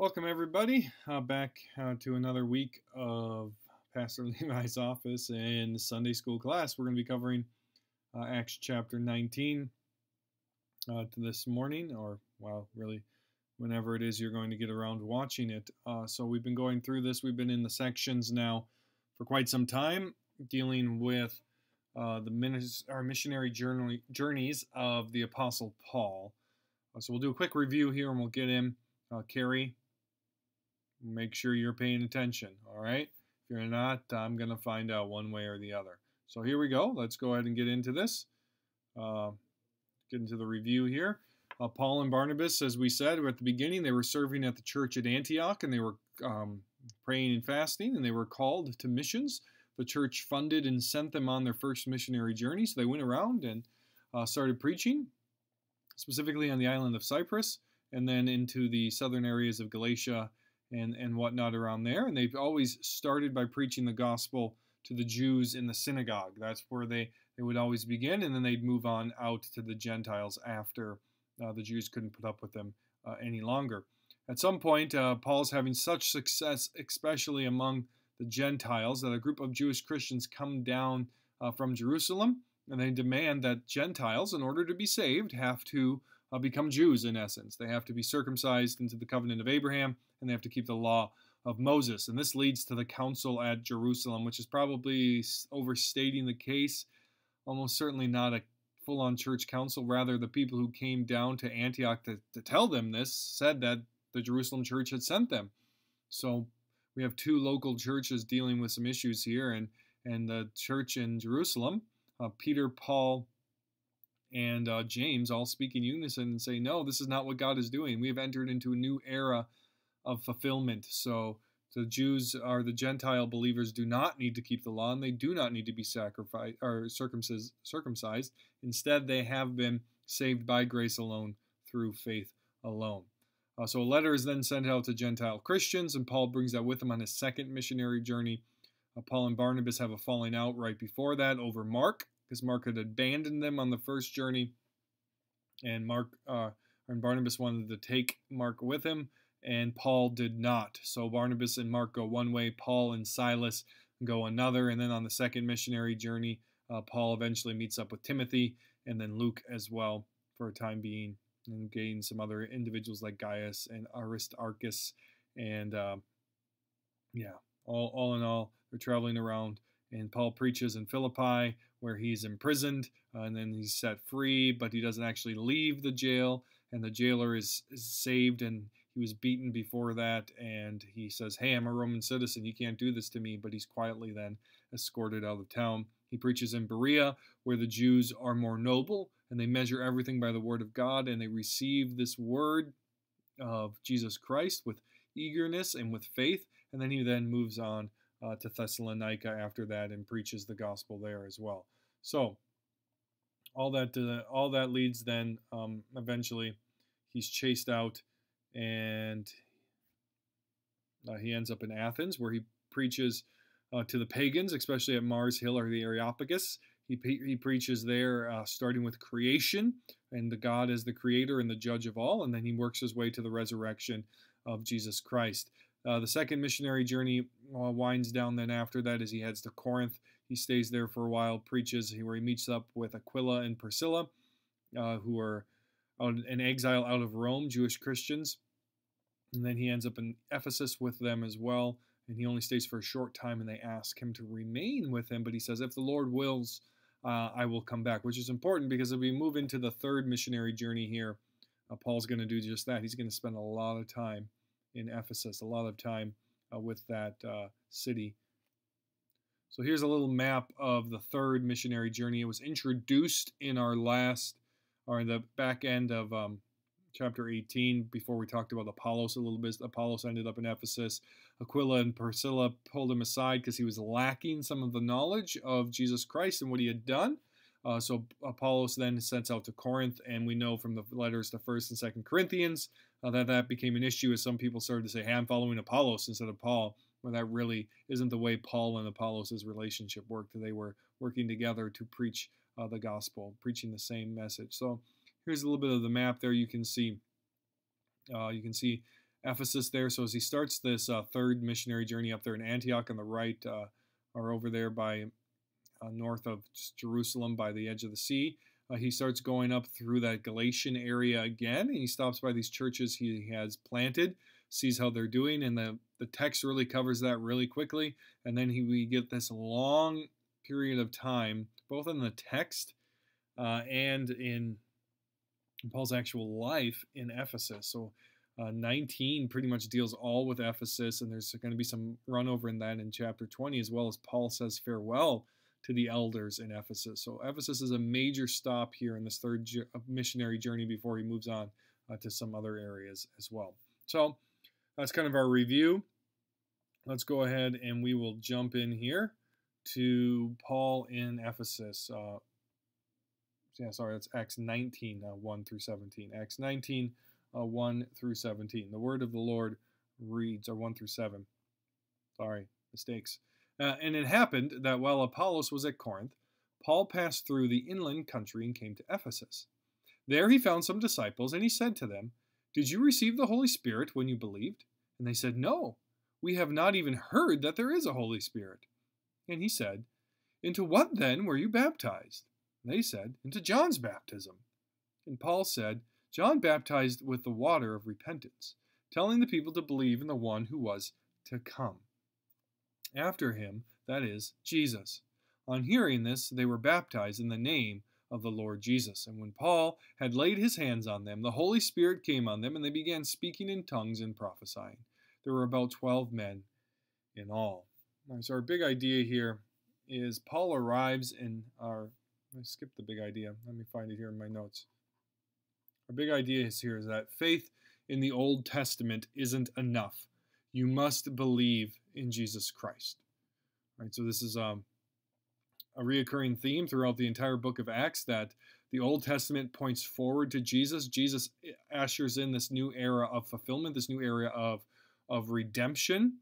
Welcome, everybody, uh, back uh, to another week of Pastor Levi's office and Sunday school class. We're going to be covering uh, Acts chapter 19 uh, to this morning, or, well, really, whenever it is you're going to get around watching it. Uh, so, we've been going through this. We've been in the sections now for quite some time, dealing with uh, the minis- our missionary journey- journeys of the Apostle Paul. so, we'll do a quick review here and we'll get in. Carrie, make sure you're paying attention, all right? If you're not, I'm going to find out one way or the other. So here we go. Let's go ahead and get into this. Uh, get into the review here. Uh, Paul and Barnabas, as we said at the beginning, they were serving at the church at Antioch and they were um, praying and fasting and they were called to missions. The church funded and sent them on their first missionary journey. So they went around and uh, started preaching, specifically on the island of Cyprus and then into the southern areas of Galatia and, and whatnot around there. And they've always started by preaching the gospel to the Jews in the synagogue. That's where they, they would always begin, and then they'd move on out to the Gentiles after uh, the Jews couldn't put up with them uh, any longer. At some point, uh, Paul's having such success, especially among the Gentiles, that a group of Jewish Christians come down uh, from Jerusalem and they demand that Gentiles, in order to be saved, have to uh, become Jews in essence. They have to be circumcised into the covenant of Abraham and they have to keep the law of Moses. And this leads to the council at Jerusalem, which is probably overstating the case. Almost certainly not a full on church council. Rather, the people who came down to Antioch to, to tell them this said that the Jerusalem church had sent them. So we have two local churches dealing with some issues here, and, and the church in Jerusalem, uh, Peter, Paul, and uh, James all speak in unison and say, No, this is not what God is doing. We have entered into a new era of fulfillment. So the Jews are the Gentile believers do not need to keep the law and they do not need to be sacrificed or circumcised. circumcised. Instead, they have been saved by grace alone through faith alone. Uh, so a letter is then sent out to Gentile Christians, and Paul brings that with him on his second missionary journey. Uh, Paul and Barnabas have a falling out right before that over Mark, because Mark had abandoned them on the first journey, and Mark uh, and Barnabas wanted to take Mark with him, and Paul did not. So Barnabas and Mark go one way, Paul and Silas go another, and then on the second missionary journey, uh, Paul eventually meets up with Timothy and then Luke as well for a time being, and gain some other individuals like Gaius and Aristarchus, and uh, yeah, all all in all, they're traveling around. And Paul preaches in Philippi, where he's imprisoned, uh, and then he's set free, but he doesn't actually leave the jail, and the jailer is, is saved and he was beaten before that, and he says, Hey, I'm a Roman citizen. You can't do this to me. But he's quietly then escorted out of town. He preaches in Berea, where the Jews are more noble and they measure everything by the word of God and they receive this word of Jesus Christ with eagerness and with faith. And then he then moves on uh, to Thessalonica after that and preaches the gospel there as well. So all that uh, all that leads then um, eventually he's chased out and uh, he ends up in Athens where he preaches uh, to the pagans, especially at Mars Hill or the Areopagus. He, he preaches there, uh, starting with creation and the God as the creator and the judge of all, and then he works his way to the resurrection of Jesus Christ. Uh, the second missionary journey uh, winds down then after that as he heads to Corinth. He stays there for a while, preaches, where he meets up with Aquila and Priscilla, uh, who are an exile out of Rome, Jewish Christians. And then he ends up in Ephesus with them as well. And he only stays for a short time, and they ask him to remain with him. But he says, If the Lord wills, uh, I will come back, which is important because if we move into the third missionary journey here, uh, Paul's going to do just that. He's going to spend a lot of time in Ephesus, a lot of time uh, with that uh, city. So here's a little map of the third missionary journey. It was introduced in our last or in the back end of um, chapter 18 before we talked about Apollos a little bit. Apollos ended up in Ephesus. Aquila and Priscilla pulled him aside because he was lacking some of the knowledge of Jesus Christ and what he had done. Uh, so Apollos then sends out to Corinth, and we know from the letters to First and Second Corinthians uh, that that became an issue as some people started to say, "Hey, I'm following Apollos instead of Paul." Well, that really isn't the way Paul and Apollos' relationship worked. They were working together to preach uh, the gospel, preaching the same message. So here's a little bit of the map there. You can see, uh, you can see Ephesus there. So as he starts this uh, third missionary journey up there in Antioch on the right, uh, or over there by uh, north of Jerusalem by the edge of the sea, uh, he starts going up through that Galatian area again, and he stops by these churches he has planted, sees how they're doing, and the, the text really covers that really quickly. And then he, we get this long period of time, both in the text uh, and in Paul's actual life in Ephesus. So uh, 19 pretty much deals all with Ephesus, and there's going to be some run over in that in chapter 20, as well as Paul says farewell to the elders in Ephesus. So Ephesus is a major stop here in this third uh, missionary journey before he moves on uh, to some other areas as well. So that's kind of our review. Let's go ahead and we will jump in here to Paul in Ephesus. Uh, yeah, sorry, that's Acts 19, uh, 1 through 17. Acts 19, uh, 1 through 17. The word of the Lord reads, or 1 through 7. Sorry, mistakes. Uh, and it happened that while Apollos was at Corinth, Paul passed through the inland country and came to Ephesus. There he found some disciples, and he said to them, Did you receive the Holy Spirit when you believed? And they said, No, we have not even heard that there is a Holy Spirit. And he said, Into what then were you baptized? And they said, Into John's baptism. And Paul said, John baptized with the water of repentance, telling the people to believe in the one who was to come after him, that is, Jesus. On hearing this, they were baptized in the name of the Lord Jesus. And when Paul had laid his hands on them, the Holy Spirit came on them, and they began speaking in tongues and prophesying. There were about 12 men in all. so, our big idea here is Paul arrives in our. I skipped the big idea. Let me find it here in my notes. Our big idea is here is that faith in the Old Testament isn't enough. You must believe in Jesus Christ. All right, so this is um, a reoccurring theme throughout the entire book of Acts that the Old Testament points forward to Jesus. Jesus ushers in this new era of fulfillment, this new era of, of redemption.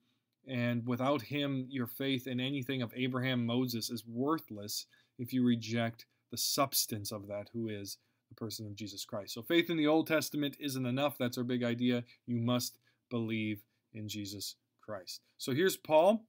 And without him, your faith in anything of Abraham, Moses is worthless if you reject the substance of that, who is the person of Jesus Christ. So faith in the Old Testament isn't enough. That's our big idea. You must believe in Jesus Christ. So here's Paul,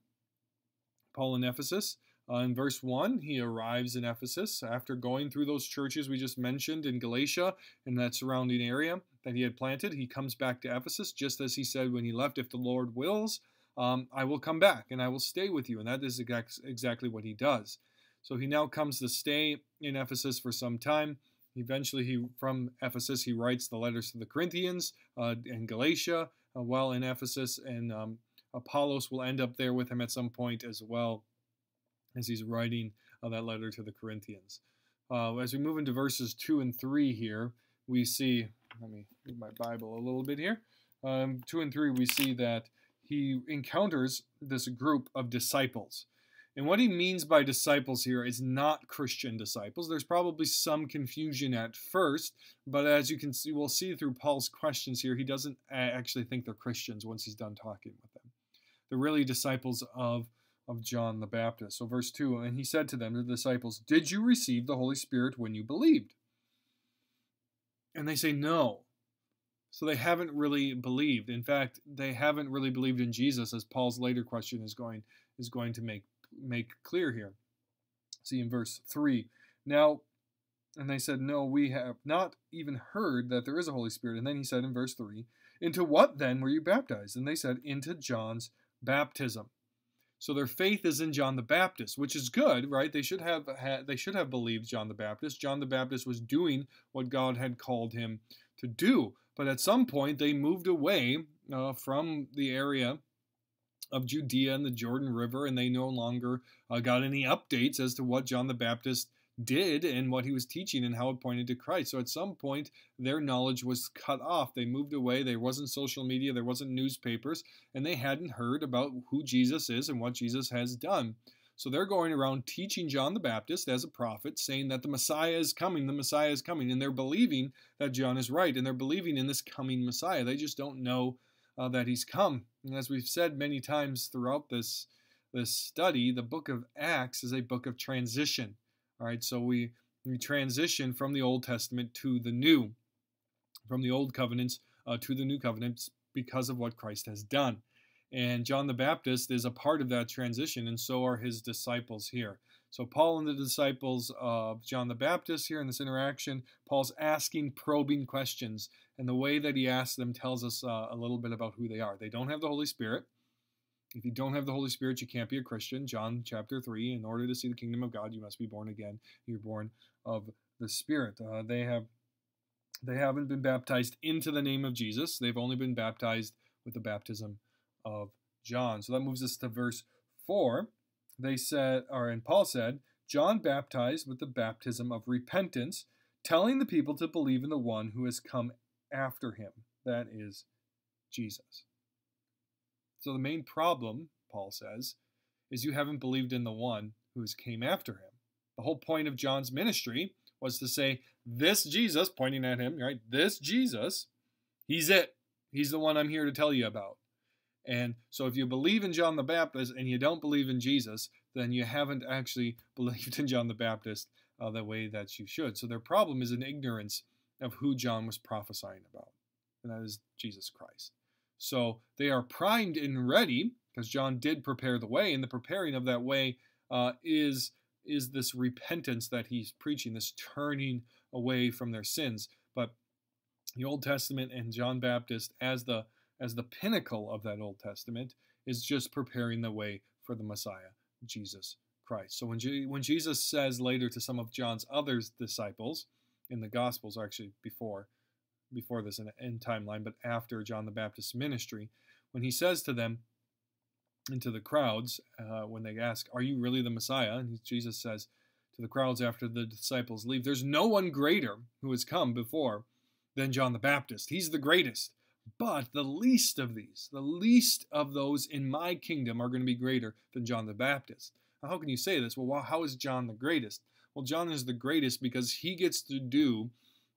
Paul in Ephesus. Uh, in verse 1, he arrives in Ephesus after going through those churches we just mentioned in Galatia and that surrounding area that he had planted. He comes back to Ephesus just as he said when he left, If the Lord wills, um, I will come back and I will stay with you. And that is exact, exactly what he does. So he now comes to stay in Ephesus for some time. Eventually, he from Ephesus, he writes the letters to the Corinthians uh, and Galatia uh, while in Ephesus. And um, Apollos will end up there with him at some point as well as he's writing uh, that letter to the Corinthians. Uh, as we move into verses 2 and 3 here, we see, let me read my Bible a little bit here. Um, 2 and 3, we see that he encounters this group of disciples. And what he means by disciples here is not Christian disciples. There's probably some confusion at first, but as you can see, we'll see through Paul's questions here, he doesn't actually think they're Christians once he's done talking with They're really disciples of, of John the Baptist. So, verse 2 And he said to them, the disciples, Did you receive the Holy Spirit when you believed? And they say, No. So they haven't really believed. In fact, they haven't really believed in Jesus, as Paul's later question is going is going to make make clear here. See in verse 3. Now, and they said, No, we have not even heard that there is a Holy Spirit. And then he said in verse 3, Into what then were you baptized? And they said, Into John's baptism. So their faith is in John the Baptist, which is good, right? They should have had, they should have believed John the Baptist. John the Baptist was doing what God had called him to do. But at some point, they moved away uh, from the area of Judea and the Jordan River, and they no longer uh, got any updates as to what John the Baptist did and what he was teaching and how it pointed to Christ. So at some point, their knowledge was cut off. They moved away. There wasn't social media, there wasn't newspapers, and they hadn't heard about who Jesus is and what Jesus has done. So they're going around teaching John the Baptist as a prophet, saying that the Messiah is coming, the Messiah is coming, and they're believing that John is right, and they're believing in this coming Messiah. They just don't know uh, that he's come. And as we've said many times throughout this this study, the book of Acts is a book of transition. All right, so we, we transition from the Old Testament to the New, from the Old Covenants uh, to the New Covenants, because of what Christ has done. And John the Baptist is a part of that transition, and so are his disciples here. So, Paul and the disciples of John the Baptist here in this interaction, Paul's asking probing questions, and the way that he asks them tells us uh, a little bit about who they are. They don't have the Holy Spirit. If you don't have the Holy Spirit, you can't be a Christian. John chapter 3 In order to see the kingdom of God, you must be born again. You're born of the Spirit. Uh, they have they haven't been baptized into the name of Jesus. They've only been baptized with the baptism of John. So that moves us to verse 4. They said, or and Paul said, John baptized with the baptism of repentance, telling the people to believe in the one who has come after him. That is Jesus. So the main problem, Paul says, is you haven't believed in the one who came after him. The whole point of John's ministry was to say, This Jesus, pointing at him, right? This Jesus, he's it. He's the one I'm here to tell you about. And so if you believe in John the Baptist and you don't believe in Jesus, then you haven't actually believed in John the Baptist uh, the way that you should. So their problem is an ignorance of who John was prophesying about, and that is Jesus Christ. So they are primed and ready because John did prepare the way, and the preparing of that way uh, is is this repentance that he's preaching, this turning away from their sins. But the Old Testament and John Baptist as the as the pinnacle of that Old Testament is just preparing the way for the Messiah, Jesus Christ. So when, when Jesus says later to some of John's other disciples in the Gospels, or actually before, before this in, in timeline, but after John the Baptist's ministry, when he says to them, into the crowds, uh, when they ask, Are you really the Messiah? And Jesus says to the crowds after the disciples leave, There's no one greater who has come before than John the Baptist. He's the greatest. But the least of these, the least of those in my kingdom are going to be greater than John the Baptist. Now, how can you say this? Well, how is John the greatest? Well, John is the greatest because he gets to do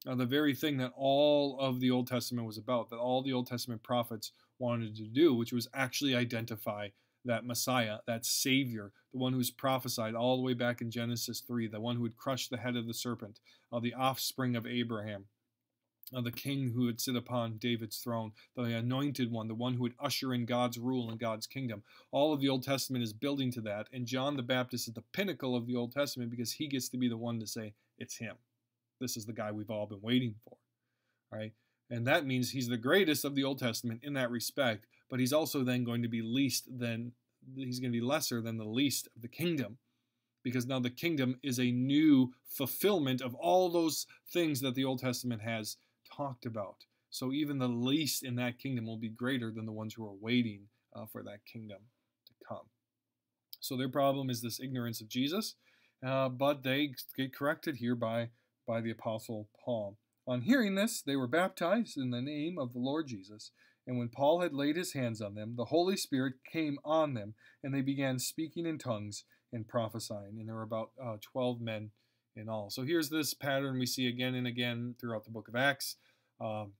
uh, the very thing that all of the Old Testament was about, that all the Old Testament prophets wanted to do, which was actually identify that Messiah, that Savior, the one who's prophesied all the way back in Genesis 3, the one who would crush the head of the serpent, uh, the offspring of Abraham uh, the king who would sit upon David's throne, the anointed one, the one who would usher in God's rule and God's kingdom. All of the Old Testament is building to that, and John the Baptist is the pinnacle of the Old Testament because he gets to be the one to say, It's him. This is the guy we've all been waiting for. Right? And that means he's the greatest of the Old Testament in that respect, but he's also then going to be least than he's going to be lesser than the least of the kingdom because now the kingdom is a new fulfillment of all those things that the Old Testament has talked about. So even the least in that kingdom will be greater than the ones who are waiting uh, for that kingdom to come. So their problem is this ignorance of Jesus, uh, but they get corrected here by, by the Apostle Paul. On hearing this, they were baptized in the name of the Lord Jesus. And when Paul had laid his hands on them, the Holy Spirit came on them, and they began speaking in tongues and prophesying. And there were about uh, 12 men in all. So here's this pattern we see again and again throughout the book of Acts. Um,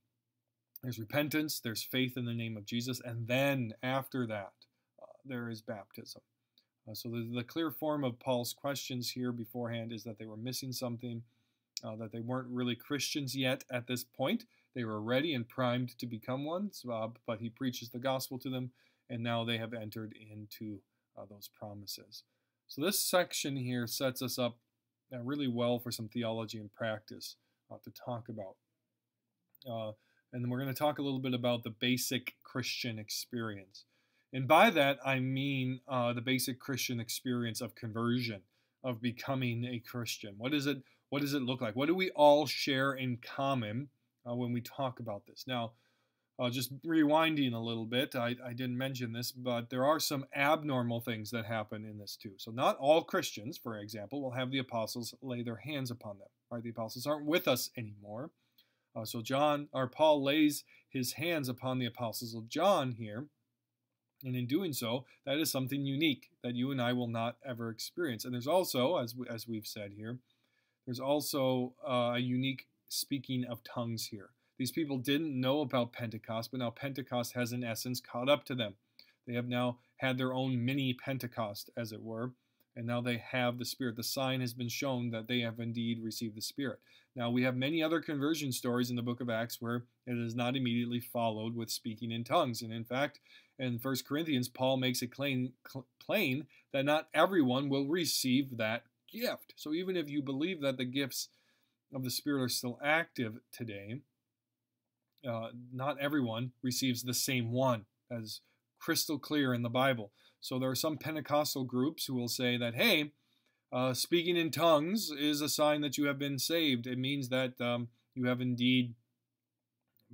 there's repentance, there's faith in the name of Jesus, and then after that, uh, there is baptism. Uh, so the, the, clear form of Paul's questions here beforehand is that they were missing something, uh, that they weren't really Christians yet at this point. They were ready and primed to become ones, uh, but he preaches the gospel to them, and now they have entered into uh, those promises. So this section here sets us up uh, really well for some theology and practice uh, to talk about. Uh, and then we're going to talk a little bit about the basic Christian experience. And by that, I mean the basic Christian experience of conversion, of becoming a Christian. What is it? What does it look like? What do we all share in common uh, when we talk about this? Now, uh, just rewinding a little bit, I, I, didn't mention this, but there are some abnormal things that happen in this too. So, not all Christians, for example, will have the apostles lay their hands upon them. Right? The apostles aren't with us anymore. Uh, so, John or Paul lays his hands upon the apostles of John here, and in doing so, that is something unique that you and I will not ever experience. And there's also, as we, as we've said here, there's also uh, a unique speaking of tongues here. These people didn't know about Pentecost, but now Pentecost has, in essence, caught up to them. They have now had their own mini Pentecost, as it were, and now they have the Spirit. The sign has been shown that they have indeed received the Spirit. Now, we have many other conversion stories in the book of Acts where it is not immediately followed with speaking in tongues. And in fact, in 1 Corinthians, Paul makes it plain, plain that not everyone will receive that gift. So even if you believe that the gifts of the Spirit are still active today, uh, not everyone receives the same one, as crystal clear in the Bible. So there are some Pentecostal groups who will say that, hey, uh, speaking in tongues is a sign that you have been saved. It means that um, you have indeed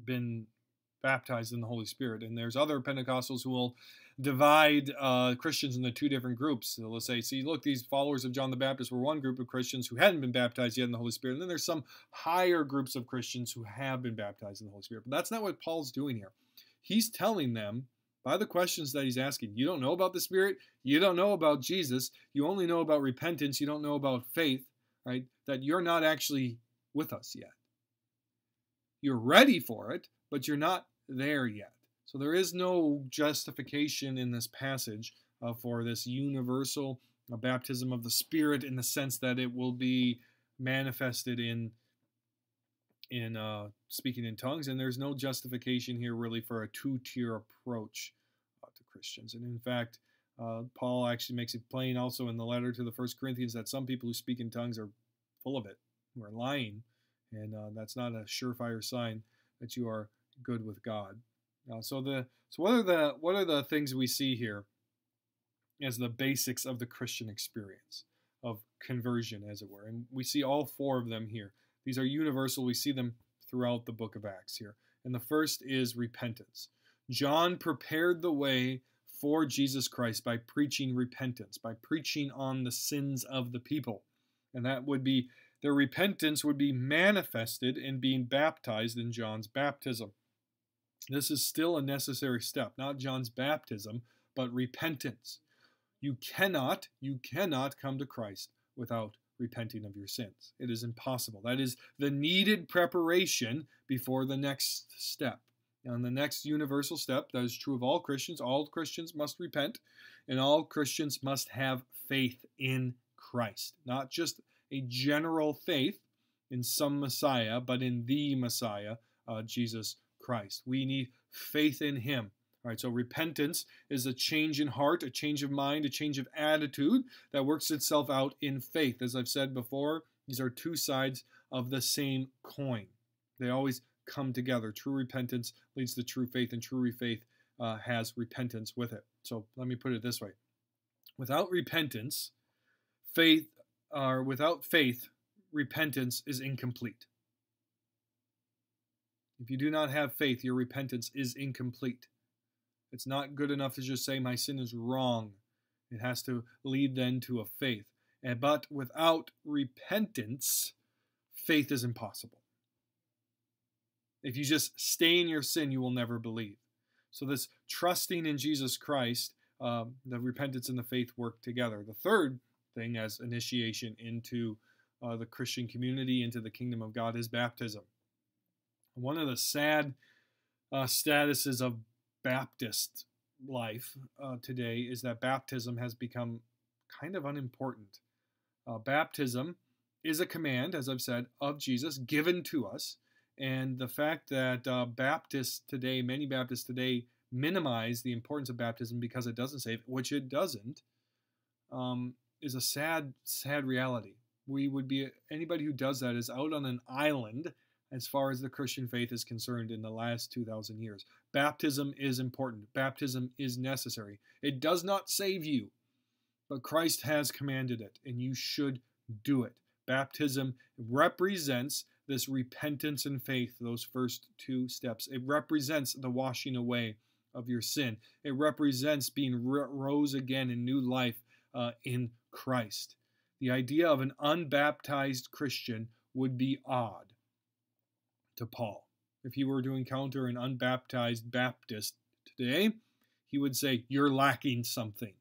been baptized in the Holy Spirit. And there's other Pentecostals who will divide uh, Christians into two different groups. So they'll say, see, look, these followers of John the Baptist were one group of Christians who hadn't been baptized yet in the Holy Spirit. And then there's some higher groups of Christians who have been baptized in the Holy Spirit. But that's not what Paul's doing here. He's telling them by the questions that he's asking, you don't know about the Spirit, you don't know about Jesus, you only know about repentance, you don't know about faith, right? That you're not actually with us yet. You're ready for it, but you're not there yet. So there is no justification in this passage uh, for this universal uh, baptism of the Spirit in the sense that it will be manifested in in uh, speaking in tongues, and there's no justification here really for a two-tier approach uh, to Christians. And in fact, uh, Paul actually makes it plain also in the letter to the First Corinthians that some people who speak in tongues are full of it, who are lying, and uh, that's not a surefire sign that you are good with God. So the so what are the what are the things we see here as the basics of the Christian experience of conversion, as it were? And we see all four of them here. These are universal. We see them throughout the book of Acts here. And the first is repentance. John prepared the way for Jesus Christ by preaching repentance, by preaching on the sins of the people. And that would be their repentance would be manifested in being baptized in John's baptism. This is still a necessary step, not John's baptism, but repentance. You cannot, you cannot come to Christ without repenting of your sins. It is impossible. That is the needed preparation before the next step. And the next universal step, that is true of all Christians, all Christians must repent, and all Christians must have faith in Christ. Not just a general faith in some Messiah, but in the Messiah, uh, Jesus Christ. We need faith in Him. All right, so repentance is a change in heart, a change of mind, a change of attitude that works itself out in faith. As I've said before, these are two sides of the same coin. They always come together. True repentance leads to true faith, and true faith uh, has repentance with it. So let me put it this way: without repentance, faith, or without faith, repentance is incomplete. If you do not have faith, your repentance is incomplete. It's not good enough to just say, My sin is wrong. It has to lead then to a faith. But without repentance, faith is impossible. If you just stay in your sin, you will never believe. So, this trusting in Jesus Christ, uh, the repentance and the faith work together. The third thing, as initiation into uh, the Christian community, into the kingdom of God, is baptism. One of the sad uh, statuses of Baptist life uh, today is that baptism has become kind of unimportant. Uh, baptism is a command, as I've said, of Jesus given to us. And the fact that uh, Baptists today, many Baptists today, minimize the importance of baptism because it doesn't save, which it doesn't, um, is a sad, sad reality. We would be, anybody who does that is out on an island as far as the Christian faith is concerned in the last 2,000 years. Baptism is important, baptism is necessary. It does not save you, but Christ has commanded it, and you should do it. Baptism represents this repentance and faith, those first two steps. It represents the washing away of your sin. It represents being rose again in new life uh, in Christ. The idea of an unbaptized Christian would be odd to Paul. If he were to encounter an unbaptized Baptist today, he would say, You're lacking something.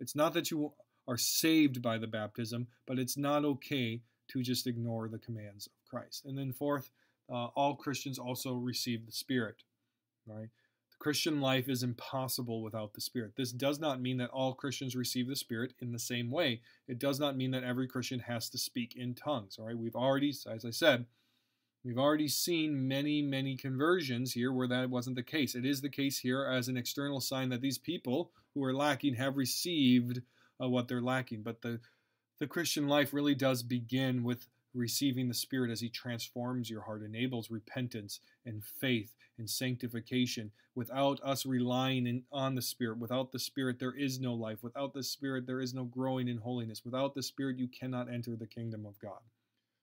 It's not that you are saved by the baptism, but it's not okay to just ignore the commands of Christ. And then, fourth, uh, all Christians also receive the Spirit. Right? The Christian life is impossible without the Spirit. This does not mean that all Christians receive the Spirit in the same way. It does not mean that every Christian has to speak in tongues. All right, we've already, as I said, we've already seen many, many conversions here where that wasn't the case. It is the case here as an external sign that these people who are lacking have received uh, what they're lacking. But the the Christian life really does begin with receiving the Spirit as He transforms your heart, enables repentance and faith and sanctification. Without us relying in, on the Spirit, without the Spirit, there is no life. Without the Spirit, there is no growing in holiness. Without the Spirit, you cannot enter the kingdom of God.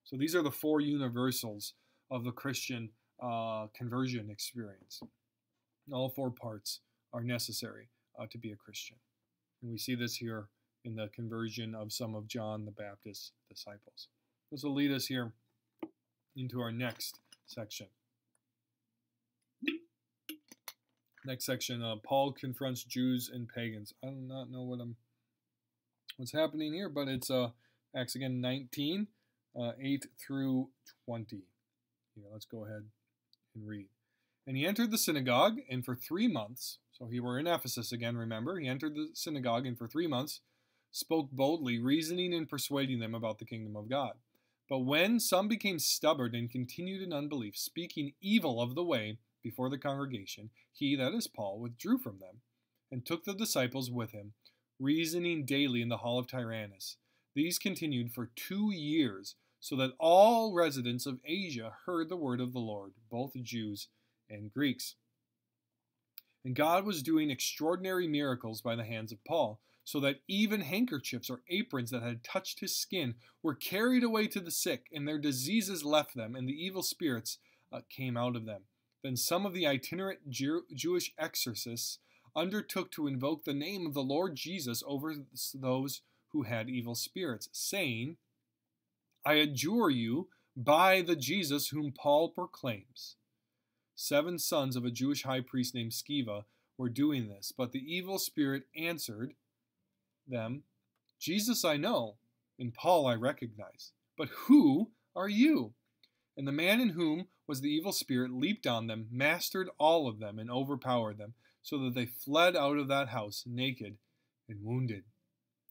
So these are the four universals of the Christian uh, conversion experience. All four parts are necessary uh, to be a Christian. And we see this here in the conversion of some of John the Baptist's disciples. This will lead us here into our next section. Next section, uh, Paul confronts Jews and pagans. I do not know what I'm, what's happening here, but it's uh, Acts again 19, uh, 8 through 20. Here, let's go ahead and read. And he entered the synagogue, and for three months, so he were in Ephesus again, remember, he entered the synagogue, and for three months spoke boldly, reasoning and persuading them about the kingdom of God. But when some became stubborn and continued in unbelief, speaking evil of the way, before the congregation, he, that is Paul, withdrew from them, and took the disciples with him, reasoning daily in the hall of Tyrannus. These continued for two years, so that all residents of Asia heard the word of the Lord, both Jews and Greeks. And God was doing extraordinary miracles by the hands of Paul, so that even handkerchiefs or aprons that had touched his skin were carried away to the sick, and their diseases left them, and the evil spirits uh, came out of them. Then some of the itinerant Jew- Jewish exorcists undertook to invoke the name of the Lord Jesus over those who had evil spirits, saying, I adjure you by the Jesus whom Paul proclaims. Seven sons of a Jewish high priest named Sceva were doing this, but the evil spirit answered them, Jesus I know, and Paul I recognize, but who are you? And the man in whom was the evil spirit leaped on them, mastered all of them, and overpowered them, so that they fled out of that house naked and wounded.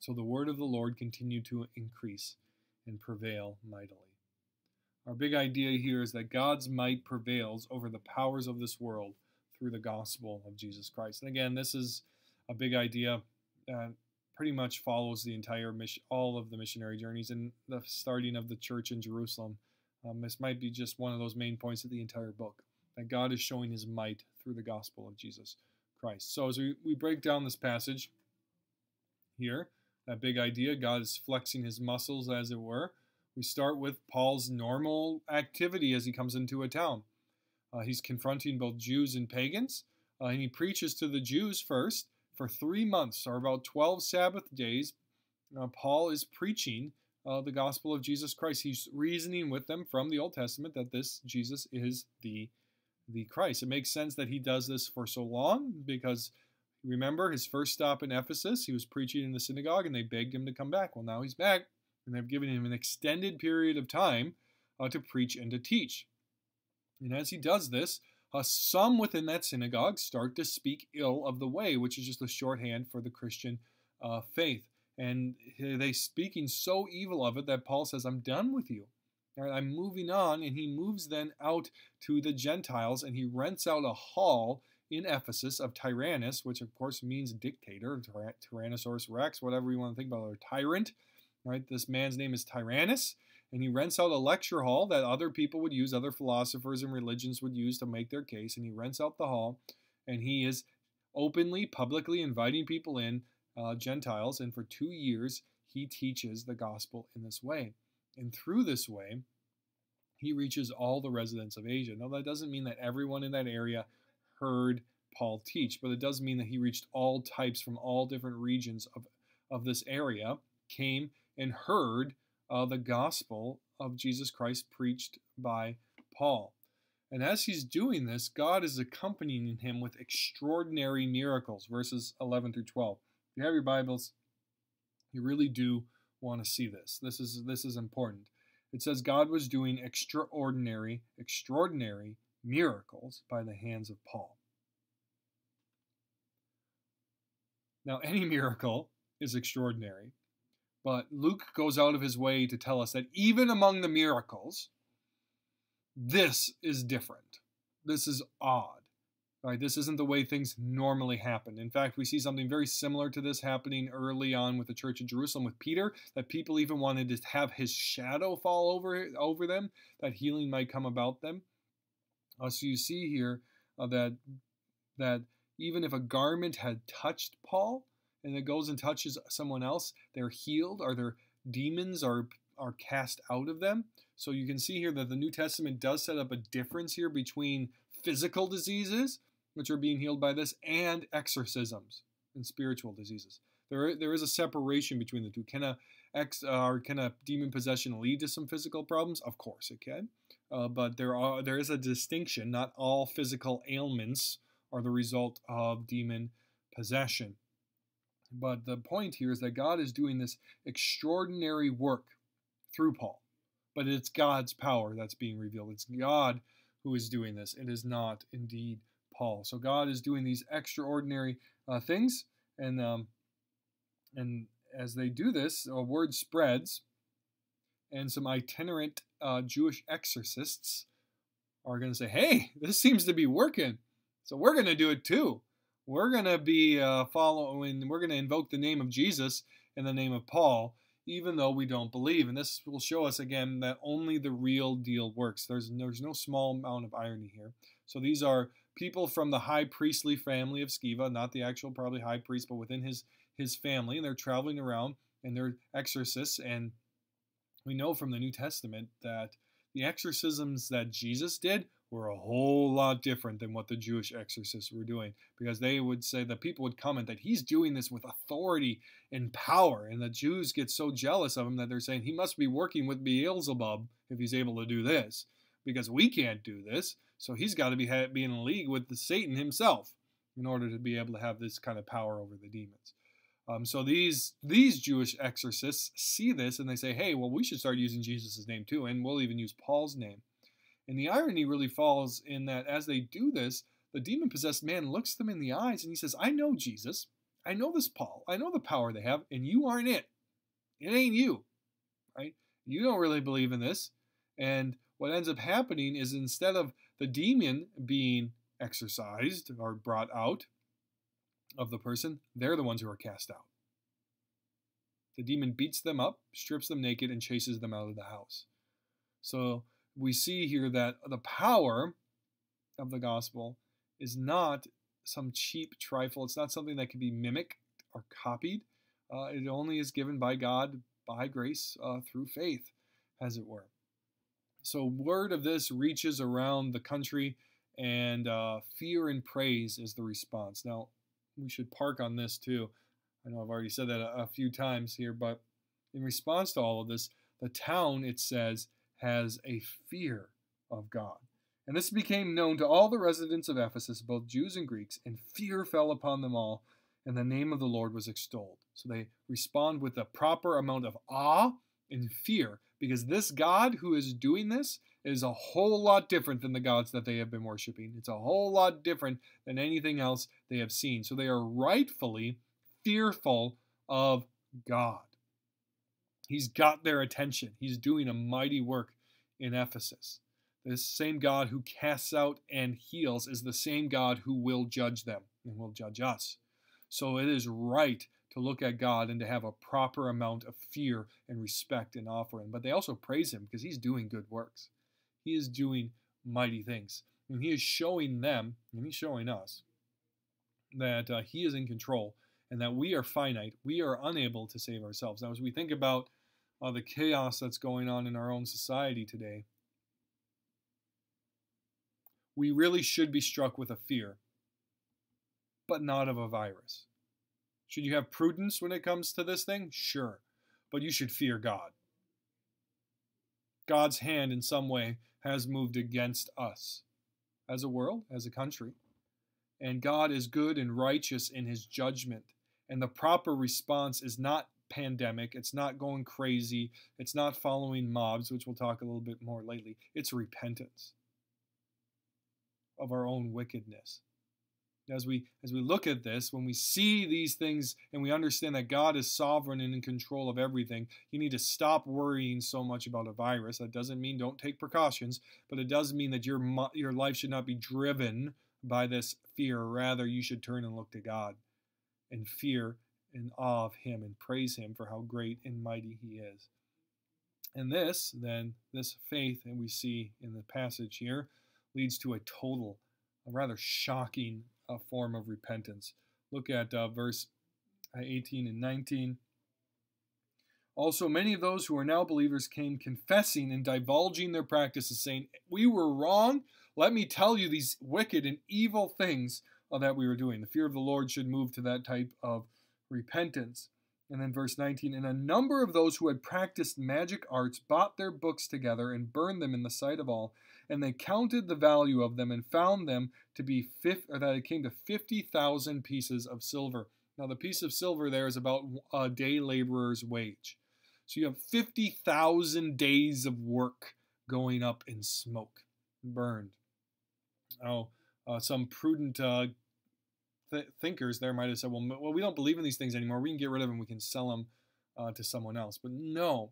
So the word of the Lord continued to increase and prevail mightily. Our big idea here is that God's might prevails over the powers of this world through the gospel of Jesus Christ. And again, this is a big idea that pretty much follows the entire mission, all of the missionary journeys and the starting of the church in Jerusalem um, this might be just one of those main points of the entire book that God is showing his might through the gospel of Jesus Christ. So, as we, we break down this passage here, that big idea, God is flexing his muscles, as it were. We start with Paul's normal activity as he comes into a town. Uh, he's confronting both Jews and pagans, uh, and he preaches to the Jews first for three months, or about 12 Sabbath days. Uh, Paul is preaching uh, the gospel of Jesus Christ. He's reasoning with them from the Old Testament that this Jesus is the the Christ. It makes sense that he does this for so long because remember his first stop in Ephesus, he was preaching in the synagogue and they begged him to come back. Well, now he's back and they've given him an extended period of time uh, to preach and to teach. And as he does this, uh, some within that synagogue start to speak ill of the way, which is just a shorthand for the Christian uh, faith. And they speaking so evil of it that Paul says, I'm done with you. I'm moving on. And he moves then out to the Gentiles and he rents out a hall in Ephesus of Tyrannus, which of course means dictator, Tyrannosaurus Rex, whatever you want to think about, or tyrant. Right? This man's name is Tyrannus, and he rents out a lecture hall that other people would use, other philosophers and religions would use to make their case, and he rents out the hall, and he is openly, publicly inviting people in uh, Gentiles, and for two years he teaches the gospel in this way. And through this way, he reaches all the residents of Asia. Now, that doesn't mean that everyone in that area heard Paul teach, but it does mean that he reached all types from all different regions of, of this area, came and heard uh, the gospel of Jesus Christ preached by Paul. And as he's doing this, God is accompanying him with extraordinary miracles, verses 11 through 12. If you have your Bibles, you really do want to see this. This is this is important. It says God was doing extraordinary, extraordinary miracles by the hands of Paul. Now, any miracle is extraordinary, but Luke goes out of his way to tell us that even among the miracles, this is different. This is odd. Right? This isn't the way things normally happen. In fact, we see something very similar to this happening early on with the church of Jerusalem with Peter, that people even wanted to have his shadow fall over, over them, that healing might come about them. Uh, so you see here uh, that, that even if a garment had touched Paul and it goes and touches someone else, they're healed or their demons are, are cast out of them. So you can see here that the New Testament does set up a difference here between physical diseases which are being healed by this, and exorcisms and spiritual diseases. There, there is a separation between the two. Can a ex or can a demon possession lead to some physical problems? Of course it can, uh, but there are there is a distinction. Not all physical ailments are the result of demon possession. But the point here is that God is doing this extraordinary work through Paul. But it's God's power that's being revealed. It's God who is doing this. It is not indeed Paul. So God is doing these extraordinary uh, things, and um, and as they do this, a word spreads, and some itinerant uh, Jewish exorcists are going to say, "Hey, this seems to be working, so we're going to do it too. We're going to be uh, following. We're going to invoke the name of Jesus and the name of Paul." even though we don't believe. And this will show us again that only the real deal works. There's, there's no small amount of irony here. So these are people from the high priestly family of Sceva, not the actual probably high priest, but within his his family, and they're traveling around and they're exorcists. And we know from the New Testament that the exorcisms that Jesus did were a whole lot different than what the Jewish exorcists were doing because they would say the people would comment that he's doing this with authority and power and the Jews get so jealous of him that they're saying he must be working with Beelzebub if he's able to do this because we can't do this so he's got to be, be in league with the Satan himself in order to be able to have this kind of power over the demons. Um, so these these Jewish exorcists see this and they say, hey, well, we should start using Jesus' name too, and we'll even use Paul's name. And the irony really falls in that as they do this, the demon possessed man looks them in the eyes and he says, I know Jesus. I know this Paul. I know the power they have, and you aren't it. It ain't you. Right? You don't really believe in this. And what ends up happening is instead of the demon being exorcised or brought out of the person, they're the ones who are cast out. The demon beats them up, strips them naked, and chases them out of the house. So we see here that the power of the gospel is not some cheap trifle. It's not something that can be mimicked or copied. Uh, it only is given by God by grace uh, through faith, as it were. So, word of this reaches around the country, and uh, fear and praise is the response. Now, we should park on this too. I know I've already said that a, a few times here, but in response to all of this, the town, it says, has a fear of God. And this became known to all the residents of Ephesus, both Jews and Greeks, and fear fell upon them all, and the name of the Lord was extolled. So they respond with a proper amount of awe and fear because this God who is doing this is a whole lot different than the gods that they have been worshiping. It's a whole lot different than anything else they have seen. So they are rightfully fearful of God. He's got their attention. He's doing a mighty work in Ephesus. This same God who casts out and heals is the same God who will judge them and will judge us. So it is right to look at God and to have a proper amount of fear and respect and offering. But they also praise Him because He's doing good works. He is doing mighty things. And He is showing them, and He's showing us, that uh, He is in control and that we are finite. We are unable to save ourselves. Now, as we think about uh, the chaos that's going on in our own society today, we really should be struck with a fear but not of a virus. Should you have prudence when it comes to this thing? Sure. But you should fear God. God's hand, in some way, has moved against us as a world, as a country. And God is good and righteous in his judgment. And the proper response is not pandemic, it's not going crazy, it's not following mobs, which we'll talk a little bit more lately. It's repentance of our own wickedness as we as we look at this when we see these things and we understand that god is sovereign and in control of everything you need to stop worrying so much about a virus that doesn't mean don't take precautions but it does mean that your your life should not be driven by this fear rather you should turn and look to god and fear and awe of him and praise him for how great and mighty he is and this then this faith that we see in the passage here leads to a total a rather shocking a form of repentance. Look at uh, verse 18 and 19. Also, many of those who are now believers came confessing and divulging their practices, saying, We were wrong. Let me tell you these wicked and evil things uh, that we were doing. The fear of the Lord should move to that type of repentance. And then verse 19, and a number of those who had practiced magic arts bought their books together and burned them in the sight of all, and they counted the value of them and found them to be fifth, or that it came to 50,000 pieces of silver. Now the piece of silver there is about a day laborer's wage. So you have 50,000 days of work going up in smoke, burned. Now, uh, some prudent uh, th- thinkers there might have said, well, well, we don't believe in these things anymore. We can get rid of them. We can sell them uh, to someone else. But no,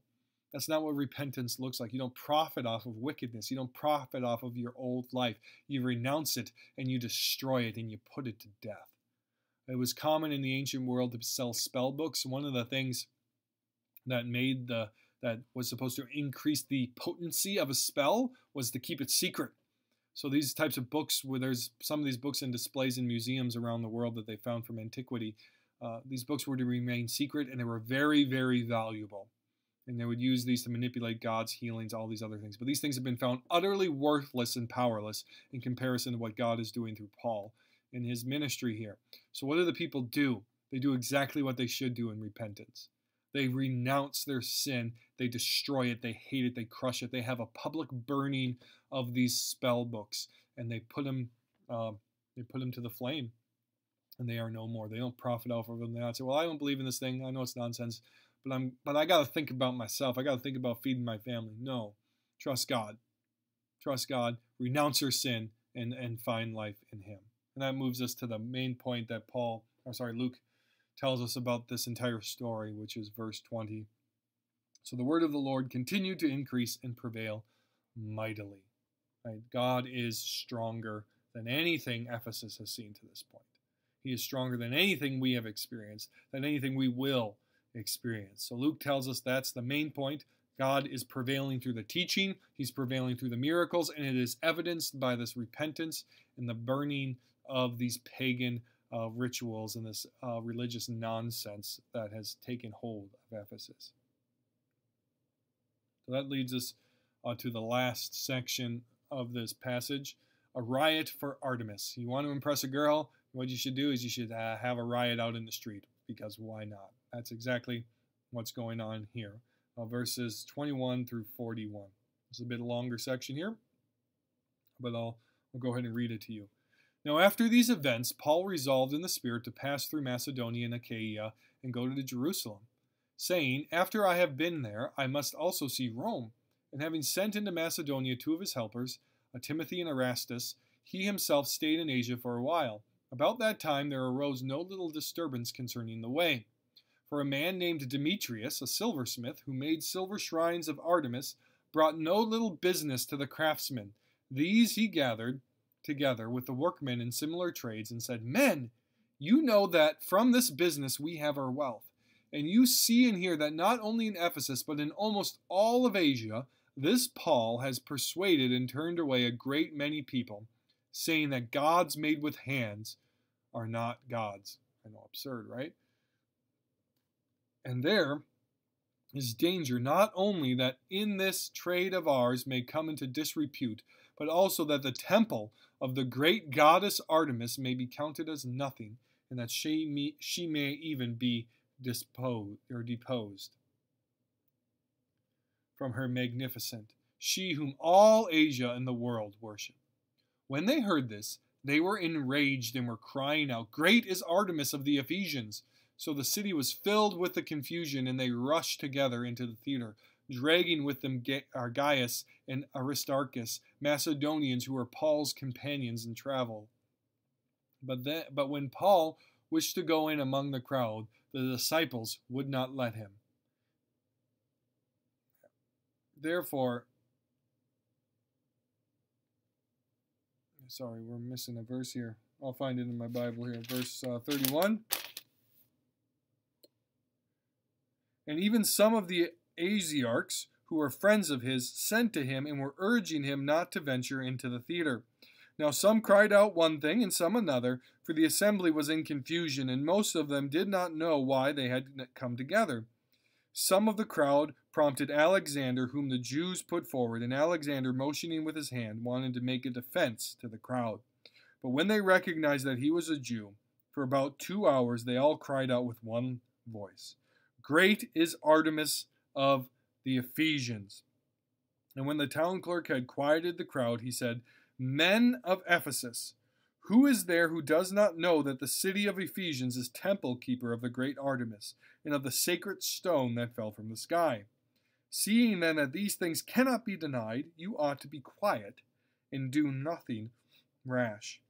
that's not what repentance looks like. You don't profit off of wickedness. You don't profit off of your old life. You renounce it and you destroy it and you put it to death. It was common in the ancient world to sell spell books. One of the things that made the that was supposed to increase the potency of a spell was to keep it secret. So these types of books, where there's some of these books in displays in museums around the world that they found from antiquity, uh, these books were to remain secret and they were very, very valuable. And they would use these to manipulate God's healings, all these other things. But these things have been found utterly worthless and powerless in comparison to what God is doing through Paul in his ministry here. So what do the people do? They do exactly what they should do in repentance. They renounce their sin. They destroy it. They hate it. They crush it. They have a public burning of these spell books, and they put them. Uh, they put them to the flame, and they are no more. They don't profit off of them. They don't say, "Well, I don't believe in this thing. I know it's nonsense, but I'm. But I got to think about myself. I got to think about feeding my family." No, trust God. Trust God. Renounce your sin and and find life in Him. And that moves us to the main point that Paul, or sorry, Luke tells us about this entire story, which is verse 20. So the word of the Lord continued to increase and prevail mightily. Right? God is stronger than anything Ephesus has seen to this point. He is stronger than anything we have experienced, than anything we will experience. So Luke tells us that's the main point. God is prevailing through the teaching, He's prevailing through the miracles, and it is evidenced by this repentance and the burning of these pagan uh, rituals and this uh, religious nonsense that has taken hold of Ephesus. So that leads us uh, to the last section of this passage a riot for Artemis. You want to impress a girl? What you should do is you should uh, have a riot out in the street because why not? That's exactly what's going on here. Uh, verses 21 through 41. It's a bit longer section here, but I'll, I'll go ahead and read it to you. Now, after these events, Paul resolved in the Spirit to pass through Macedonia and Achaia and go to Jerusalem, saying, After I have been there, I must also see Rome. And having sent into Macedonia two of his helpers, a Timothy and Erastus, he himself stayed in Asia for a while. About that time there arose no little disturbance concerning the way. For a man named Demetrius, a silversmith, who made silver shrines of Artemis, brought no little business to the craftsmen. These he gathered together with the workmen in similar trades and said, Men, you know that from this business we have our wealth. And you see and hear that not only in Ephesus, but in almost all of Asia, this Paul has persuaded and turned away a great many people, saying that gods made with hands are not gods. I know, absurd, right? And there is danger not only that in this trade of ours may come into disrepute, but also that the temple of the great goddess Artemis may be counted as nothing, and that she may, she may even be disposed or deposed from her magnificent, she whom all Asia and the world worship. When they heard this, they were enraged and were crying out, Great is Artemis of the Ephesians! So the city was filled with the confusion, and they rushed together into the theater, dragging with them Archias and Aristarchus, Macedonians who were Paul's companions in travel. But, but when Paul wished to go in among the crowd, the disciples would not let him. Therefore, sorry, we're missing a verse here. I'll find it in my Bible here. Verse uh, 31. And even some of the Asiarchs, who were friends of his, sent to him and were urging him not to venture into the theater. Now some cried out one thing and some another, for the assembly was in confusion, and most of them did not know why they had come together. Some of the crowd prompted Alexander, whom the Jews put forward, and Alexander, motioning with his hand, wanted to make a defense to the crowd. But when they recognized that he was a Jew, for about two hours they all cried out with one voice Great is Artemis of the Ephesians. And when the town clerk had quieted the crowd, he said, Men of Ephesus, who is there who does not know that the city of Ephesians is temple keeper of the great Artemis, and of the sacred stone that fell from the sky? Seeing then that these things cannot be denied, you ought to be quiet and do nothing rash.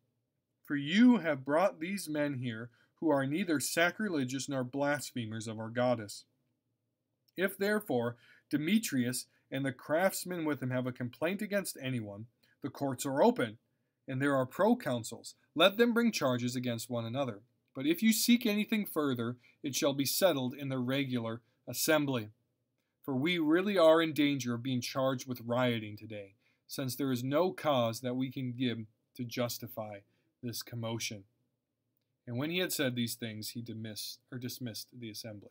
For you have brought these men here who are neither sacrilegious nor blasphemers of our goddess. If therefore Demetrius and the craftsmen with him have a complaint against anyone, the courts are open, and there are proconsuls. Let them bring charges against one another. But if you seek anything further, it shall be settled in the regular assembly. For we really are in danger of being charged with rioting today, since there is no cause that we can give to justify this commotion. And when he had said these things, he dismissed or dismissed the assembly.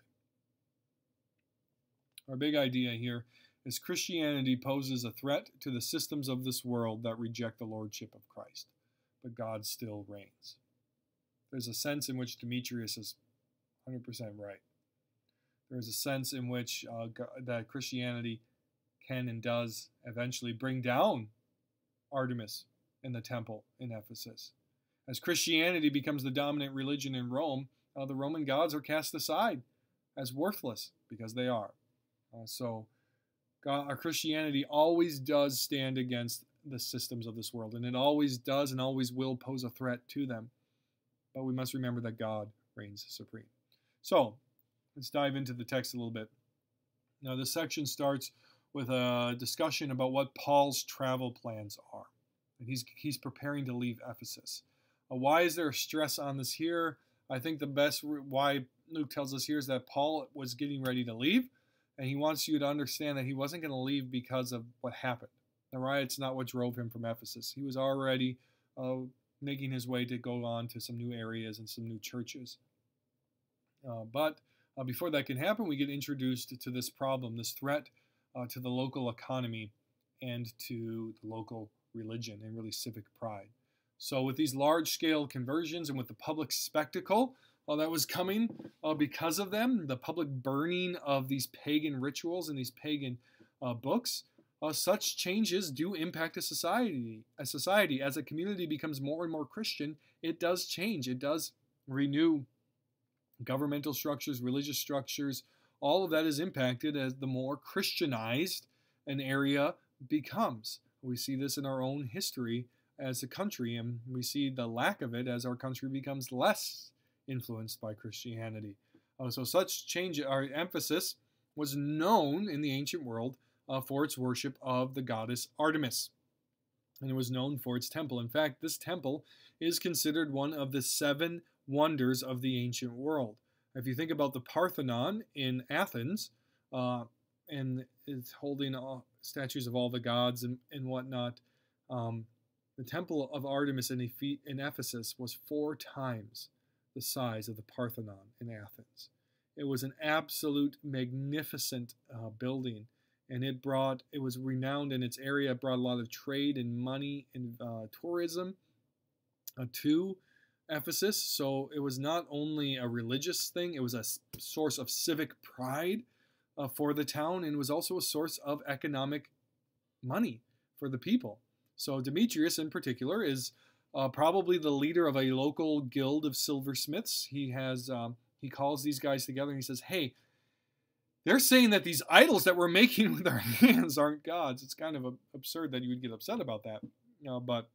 Our big idea here is Christianity poses a threat to the systems of this world that reject the lordship of Christ, but God still reigns. There's a sense in which Demetrius is 100% right. There's a sense in which uh, that Christianity can and does eventually bring down Artemis in the temple in Ephesus. As Christianity becomes the dominant religion in Rome, uh, the Roman gods are cast aside as worthless because they are. Uh, so God, our Christianity always does stand against the systems of this world, and it always does and always will pose a threat to them. But we must remember that God reigns supreme. So let's dive into the text a little bit. Now, this section starts with a discussion about what Paul's travel plans are. And he's, he's preparing to leave Ephesus. Uh, why is there a stress on this here? I think the best why Luke tells us here is that Paul was getting ready to leave and he wants you to understand that he wasn't going to leave because of what happened. The riot's not what drove him from Ephesus. He was already uh, making his way to go on to some new areas and some new churches. Uh, but uh, before that can happen, we get introduced to this problem, this threat uh, to the local economy and to the local religion and really civic pride. So, with these large scale conversions and with the public spectacle, uh, that was coming uh, because of them, the public burning of these pagan rituals and these pagan uh, books. Uh, such changes do impact a society. A society, as a community becomes more and more Christian, it does change. It does renew governmental structures, religious structures. All of that is impacted as the more Christianized an area becomes. We see this in our own history as a country, and we see the lack of it as our country becomes less influenced by Christianity. Uh, so such change, our Ephesus was known in the ancient world uh, for its worship of the goddess Artemis. And it was known for its temple. In fact, this temple is considered one of the seven wonders of the ancient world. If you think about the Parthenon in Athens, uh, and it's holding statues of all the gods and, and whatnot, um, the temple of Artemis in, in Ephesus was four times the size of the Parthenon in Athens. It was an absolute magnificent uh, building, and it brought it was renowned in its area. It brought a lot of trade and money and uh, tourism uh, to Ephesus. So it was not only a religious thing, it was a source of civic pride uh, for the town, and was also a source of economic money for the people. So Demetrius, in particular, is uh, probably the leader of a local guild of silversmiths. He has um, he calls these guys together and he says, "Hey, they're saying that these idols that we're making with our hands aren't gods. It's kind of absurd that you would get upset about that, uh, but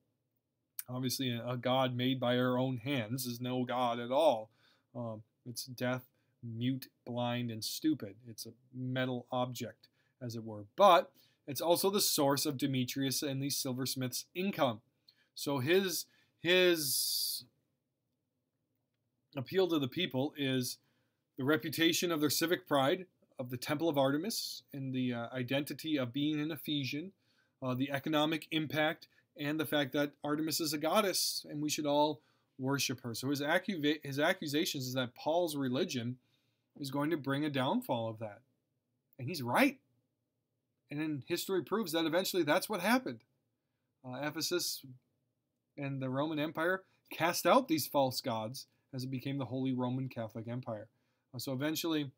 obviously, a, god made by our own hands is no god at all. Um, it's deaf, mute, blind, and stupid. It's a metal object, as it were. But it's also the source of Demetrius and these silversmiths' income. So his his appeal to the people is the reputation of their civic pride, of the Temple of Artemis, and the uh, identity of being an Ephesian, uh, the economic impact, and the fact that Artemis is a goddess and we should all worship her. So his, his accusations is that Paul's religion is going to bring a downfall of that. And he's right. And then history proves that eventually that's what happened. Uh, Ephesus and the Roman Empire cast out these false gods as it became the Holy Roman Catholic Empire. Uh, so eventually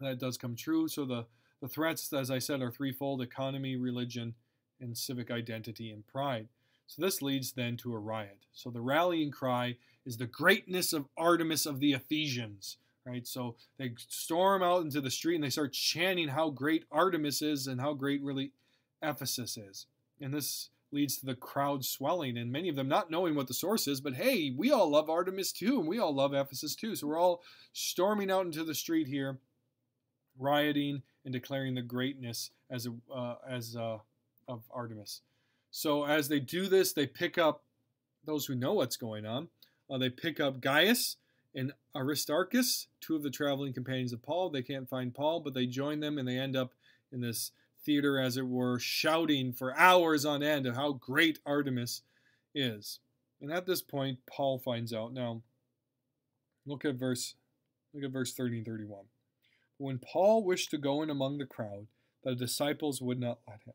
that does come true. So the, the threats, as I said, are threefold economy, religion, and civic identity and pride. So this leads then to a riot. So the rallying cry is the greatness of Artemis of the Ephesians. Right, so they storm out into the street and they start chanting how great Artemis is and how great really Ephesus is. And this leads to the crowd swelling and many of them not knowing what the source is, but hey, we all love Artemis too, and we all love Ephesus too. So we're all storming out into the street here, rioting and declaring the greatness as a, uh, as uh, of Artemis. So as they do this, they pick up those who know what's going on. Uh, they pick up Gaius and Aristarchus, two of the traveling companions of Paul. They can't find Paul, but they join them and they end up in this theater, as it were, shouting for hours on end of how great Artemis is. And at this point, Paul finds out. Now, look at verse look at verse 30 and 31. When Paul wished to go in among the crowd, the disciples would not let him.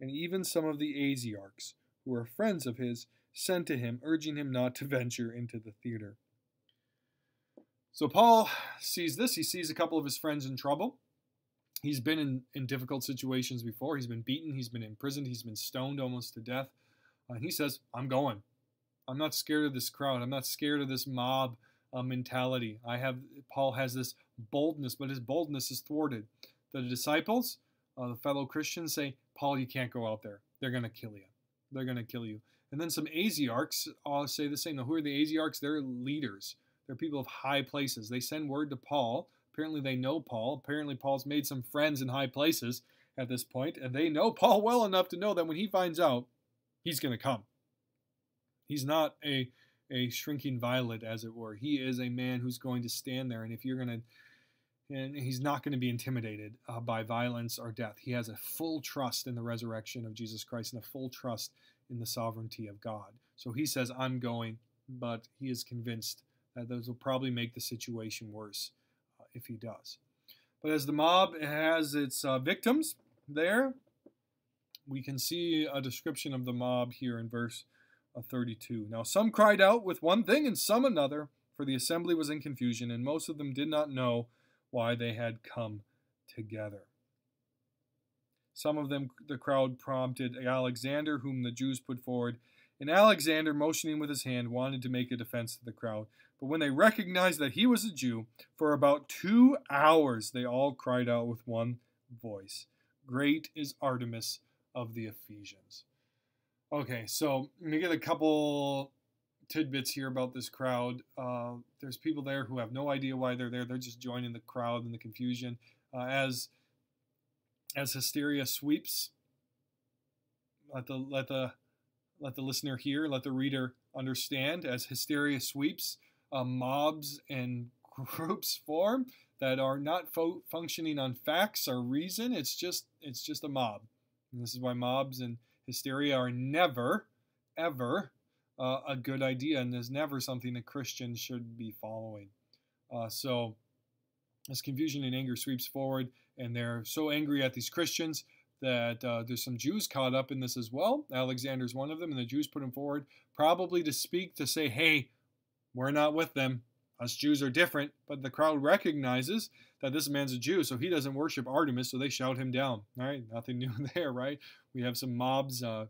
And even some of the Asiarchs, who were friends of his, sent to him, urging him not to venture into the theater. So Paul sees this. He sees a couple of his friends in trouble. He's been in, in difficult situations before. He's been beaten, he's been imprisoned, he's been stoned almost to death. Uh, and he says, I'm going. I'm not scared of this crowd. I'm not scared of this mob uh, mentality. I have Paul has this boldness, but his boldness is thwarted. The disciples, uh, the fellow Christians say, Paul, you can't go out there. They're going to kill you. They're going to kill you. And then some Asiarchs all say the same. Now, who are the Asiarchs? They're leaders. They're people of high places. They send word to Paul Apparently, they know Paul. Apparently, Paul's made some friends in high places at this point, and they know Paul well enough to know that when he finds out, he's going to come. He's not a a shrinking violet, as it were. He is a man who's going to stand there, and if you're going to, and he's not going to be intimidated uh, by violence or death. He has a full trust in the resurrection of Jesus Christ and a full trust in the sovereignty of God. So he says, I'm going, but he is convinced that those will probably make the situation worse if he does. But as the mob has its uh, victims there, we can see a description of the mob here in verse uh, 32. Now some cried out with one thing and some another, for the assembly was in confusion, and most of them did not know why they had come together. Some of them, the crowd prompted Alexander, whom the Jews put forward, and Alexander, motioning with his hand, wanted to make a defense to the crowd. But when they recognized that he was a Jew, for about two hours they all cried out with one voice Great is Artemis of the Ephesians. Okay, so let me get a couple tidbits here about this crowd. Uh, there's people there who have no idea why they're there. They're just joining the crowd in the confusion. Uh, as as hysteria sweeps, let the let the let the listener hear, let the reader understand. As hysteria sweeps, uh, mobs and groups form that are not fo- functioning on facts or reason. It's just it's just a mob. And this is why mobs and hysteria are never, ever uh, a good idea, and is never something a Christian should be following. Uh, so, as confusion and anger sweeps forward, and they're so angry at these Christians that uh, there's some Jews caught up in this as well. Alexander's one of them, and the Jews put him forward, probably to speak to say, "Hey, we're not with them. Us Jews are different, but the crowd recognizes that this man's a Jew, so he doesn't worship Artemis, so they shout him down. All right, nothing new there, right? We have some mobs, uh,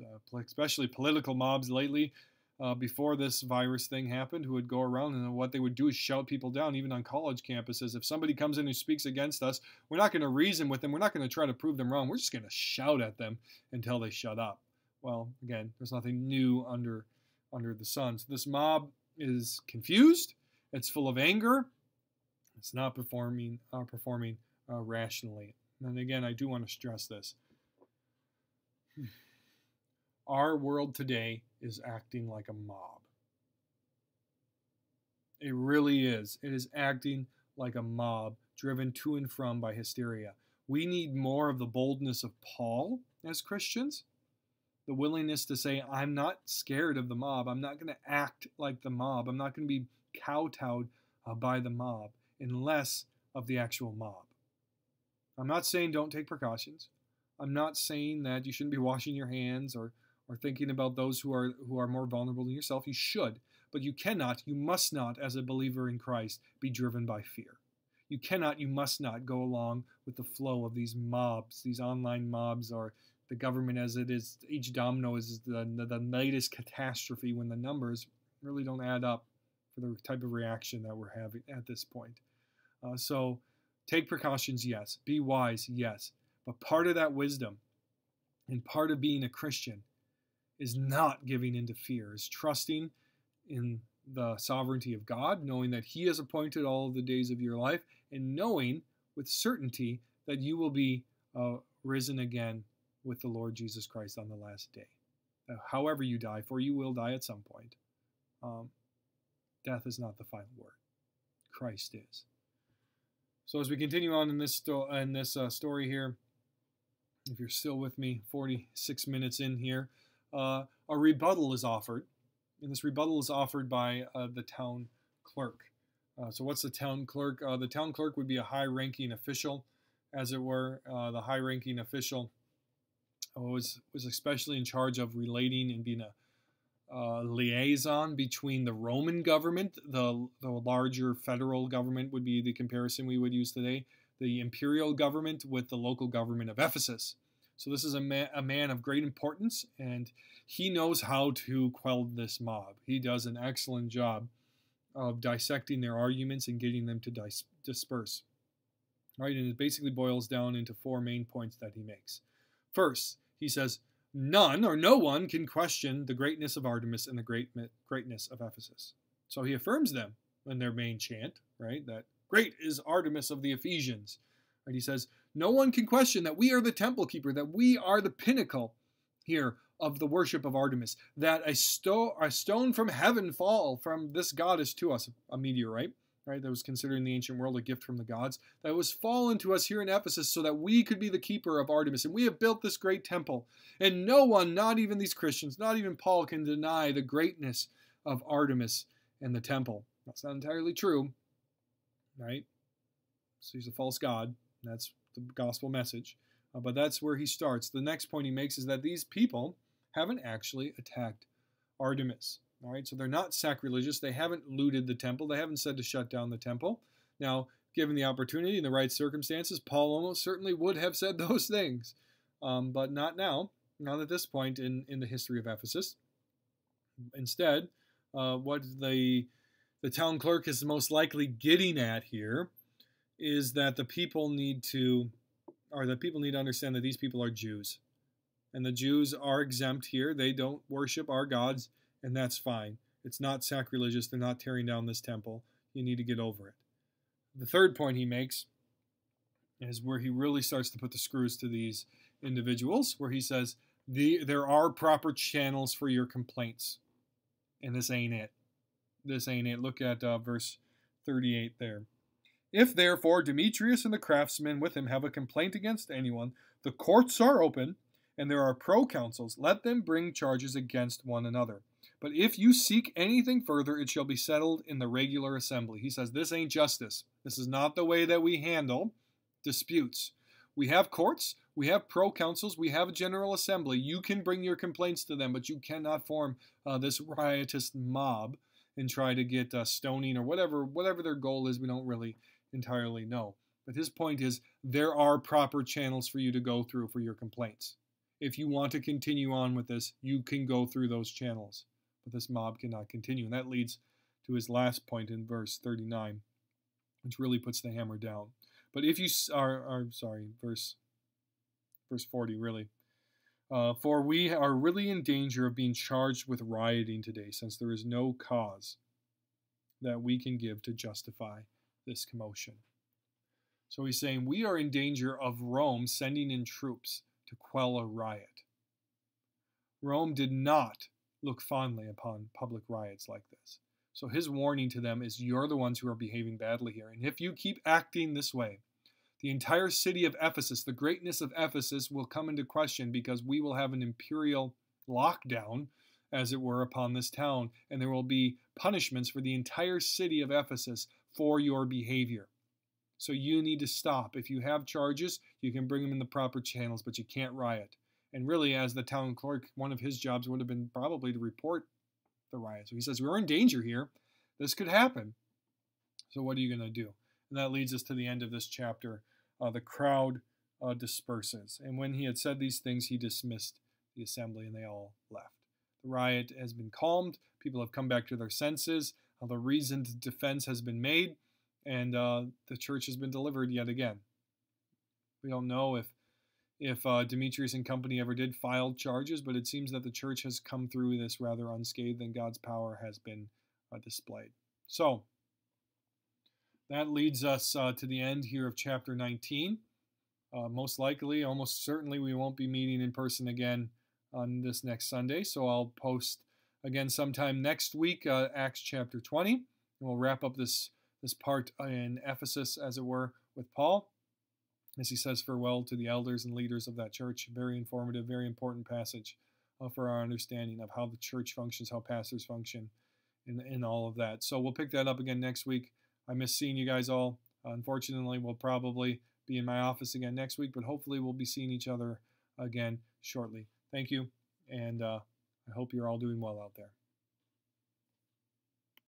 uh especially political mobs lately, uh, before this virus thing happened, who would go around and what they would do is shout people down, even on college campuses. If somebody comes in who speaks against us, we're not going to reason with them. We're not going to try to prove them wrong. We're just going to shout at them until they shut up. Well, again, there's nothing new under under the sun. So this mob is confused. It's full of anger. It's not performing uh, performing uh, rationally. And again, I do want to stress this. Our world today is acting like a mob. It really is. It is acting like a mob driven to and from by hysteria. We need more of the boldness of Paul as Christians the willingness to say, I'm not scared of the mob. I'm not going to act like the mob. I'm not going to be kowtowed uh, by the mob unless of the actual mob. I'm not saying don't take precautions. I'm not saying that you shouldn't be washing your hands or, or thinking about those who are who are more vulnerable than yourself. You should, but you cannot, you must not, as a believer in Christ, be driven by fear. You cannot, you must not go along with the flow of these mobs, these online mobs or the government as it is, each domino is the, the, the latest catastrophe when the numbers really don't add up for the type of reaction that we're having at this point. Uh, so take precautions, yes. Be wise, yes. But part of that wisdom and part of being a Christian is not giving into fear, is trusting in the sovereignty of God, knowing that He has appointed all the days of your life, and knowing with certainty that you will be uh, risen again with the Lord Jesus Christ on the last day. Uh, however, you die, for you will die at some point. Um, death is not the final word. Christ is. So as we continue on in this sto- in this uh, story here, if you're still with me, 46 minutes in here, uh, a rebuttal is offered, and this rebuttal is offered by uh, the town clerk. Uh, so what's the town clerk? Uh, the town clerk would be a high-ranking official, as it were. the high-ranking official was was especially in charge of relating and being a uh, liaison between the Roman government, the the larger federal government would be the comparison we would use today, the imperial government with the local government of Ephesus. So this is a man, a man of great importance, and he knows how to quell this mob. He does an excellent job of dissecting their arguments and getting them to dis- disperse. Right, and it basically boils down into four main points that he makes. First, he says, None or no one can question the greatness of Artemis and the great greatness of Ephesus. So he affirms them in their main chant, right? That great is Artemis of the Ephesians. Right? He says, No one can question that we are the temple keeper, that we are the pinnacle here of the worship of Artemis, that a, sto- a stone from heaven fall from this goddess to us, a meteorite, right, that was considered in the ancient world a gift from the gods, that was fallen to us here in Ephesus so that we could be the keeper of Artemis. And we have built this great temple. And no one, not even these Christians, not even Paul, can deny the greatness of Artemis and the temple. That's not entirely true, right? So he's a false god. That's the gospel message. Uh, but that's where he starts. The next point he makes is that these people haven't actually attacked Artemis. All right, so they're not sacrilegious. They haven't looted the temple. They haven't said to shut down the temple. Now, given the opportunity and the right circumstances, Paul almost certainly would have said those things, um, but not now, not at this point in, in the history of Ephesus. Instead, uh, what the the town clerk is most likely getting at here is that the people need to, or the people need to understand that these people are Jews, and the Jews are exempt here. They don't worship our gods and that's fine. It's not sacrilegious. They're not tearing down this temple. You need to get over it. The third point he makes is where he really starts to put the screws to these individuals, where he says, the, There are proper channels for your complaints. And this ain't it. This ain't it. Look at uh, verse 38 there. If therefore Demetrius and the craftsmen with him have a complaint against anyone, the courts are open, and there are proconsuls. Let them bring charges against one another. But if you seek anything further, it shall be settled in the regular assembly. He says, This ain't justice. This is not the way that we handle disputes. We have courts, we have proconsuls, we have a general assembly. You can bring your complaints to them, but you cannot form uh, this riotous mob and try to get uh, stoning or whatever whatever their goal is. We don't really entirely know. But his point is there are proper channels for you to go through for your complaints. If you want to continue on with this, you can go through those channels. But this mob cannot continue. And that leads to his last point in verse 39, which really puts the hammer down. But if you are, are sorry, verse verse 40 really. Uh, for we are really in danger of being charged with rioting today, since there is no cause that we can give to justify this commotion. So he's saying we are in danger of Rome sending in troops to quell a riot. Rome did not look fondly upon public riots like this. So his warning to them is you're the ones who are behaving badly here. And if you keep acting this way, the entire city of Ephesus, the greatness of Ephesus, will come into question because we will have an imperial lockdown, as it were, upon this town. And there will be punishments for the entire city of Ephesus for your behavior. So you need to stop. If you have charges, you can bring them in the proper channels, but you can't riot. And really, as the town clerk, one of his jobs would have been probably to report the riot. So he says, We're in danger here. This could happen. So what are you going to do? And that leads us to the end of this chapter. Uh, the crowd uh, disperses. And when he had said these things, he dismissed the assembly and they all left. The riot has been calmed. People have come back to their senses. Uh, the reasoned defense has been made. And uh, the church has been delivered yet again. We don't know if if uh, Demetrius and company ever did file charges, but it seems that the church has come through this rather unscathed and God's power has been uh, displayed. So, that leads us uh, to the end here of chapter 19. Uh, most likely, almost certainly, we won't be meeting in person again on this next Sunday, so I'll post again sometime next week, uh, Acts chapter 20, and we'll wrap up this, this part in Ephesus, as it were, with Paul as he says farewell to the elders and leaders of that church. Very informative, very important passage uh, for our understanding of how the church functions, how pastors function, and, and all of that. So we'll pick that up again next week. I miss seeing you guys all. Unfortunately, we'll probably be in my office again next week, but hopefully we'll be seeing each other again shortly. Thank you, and uh, I hope you're all doing well out there.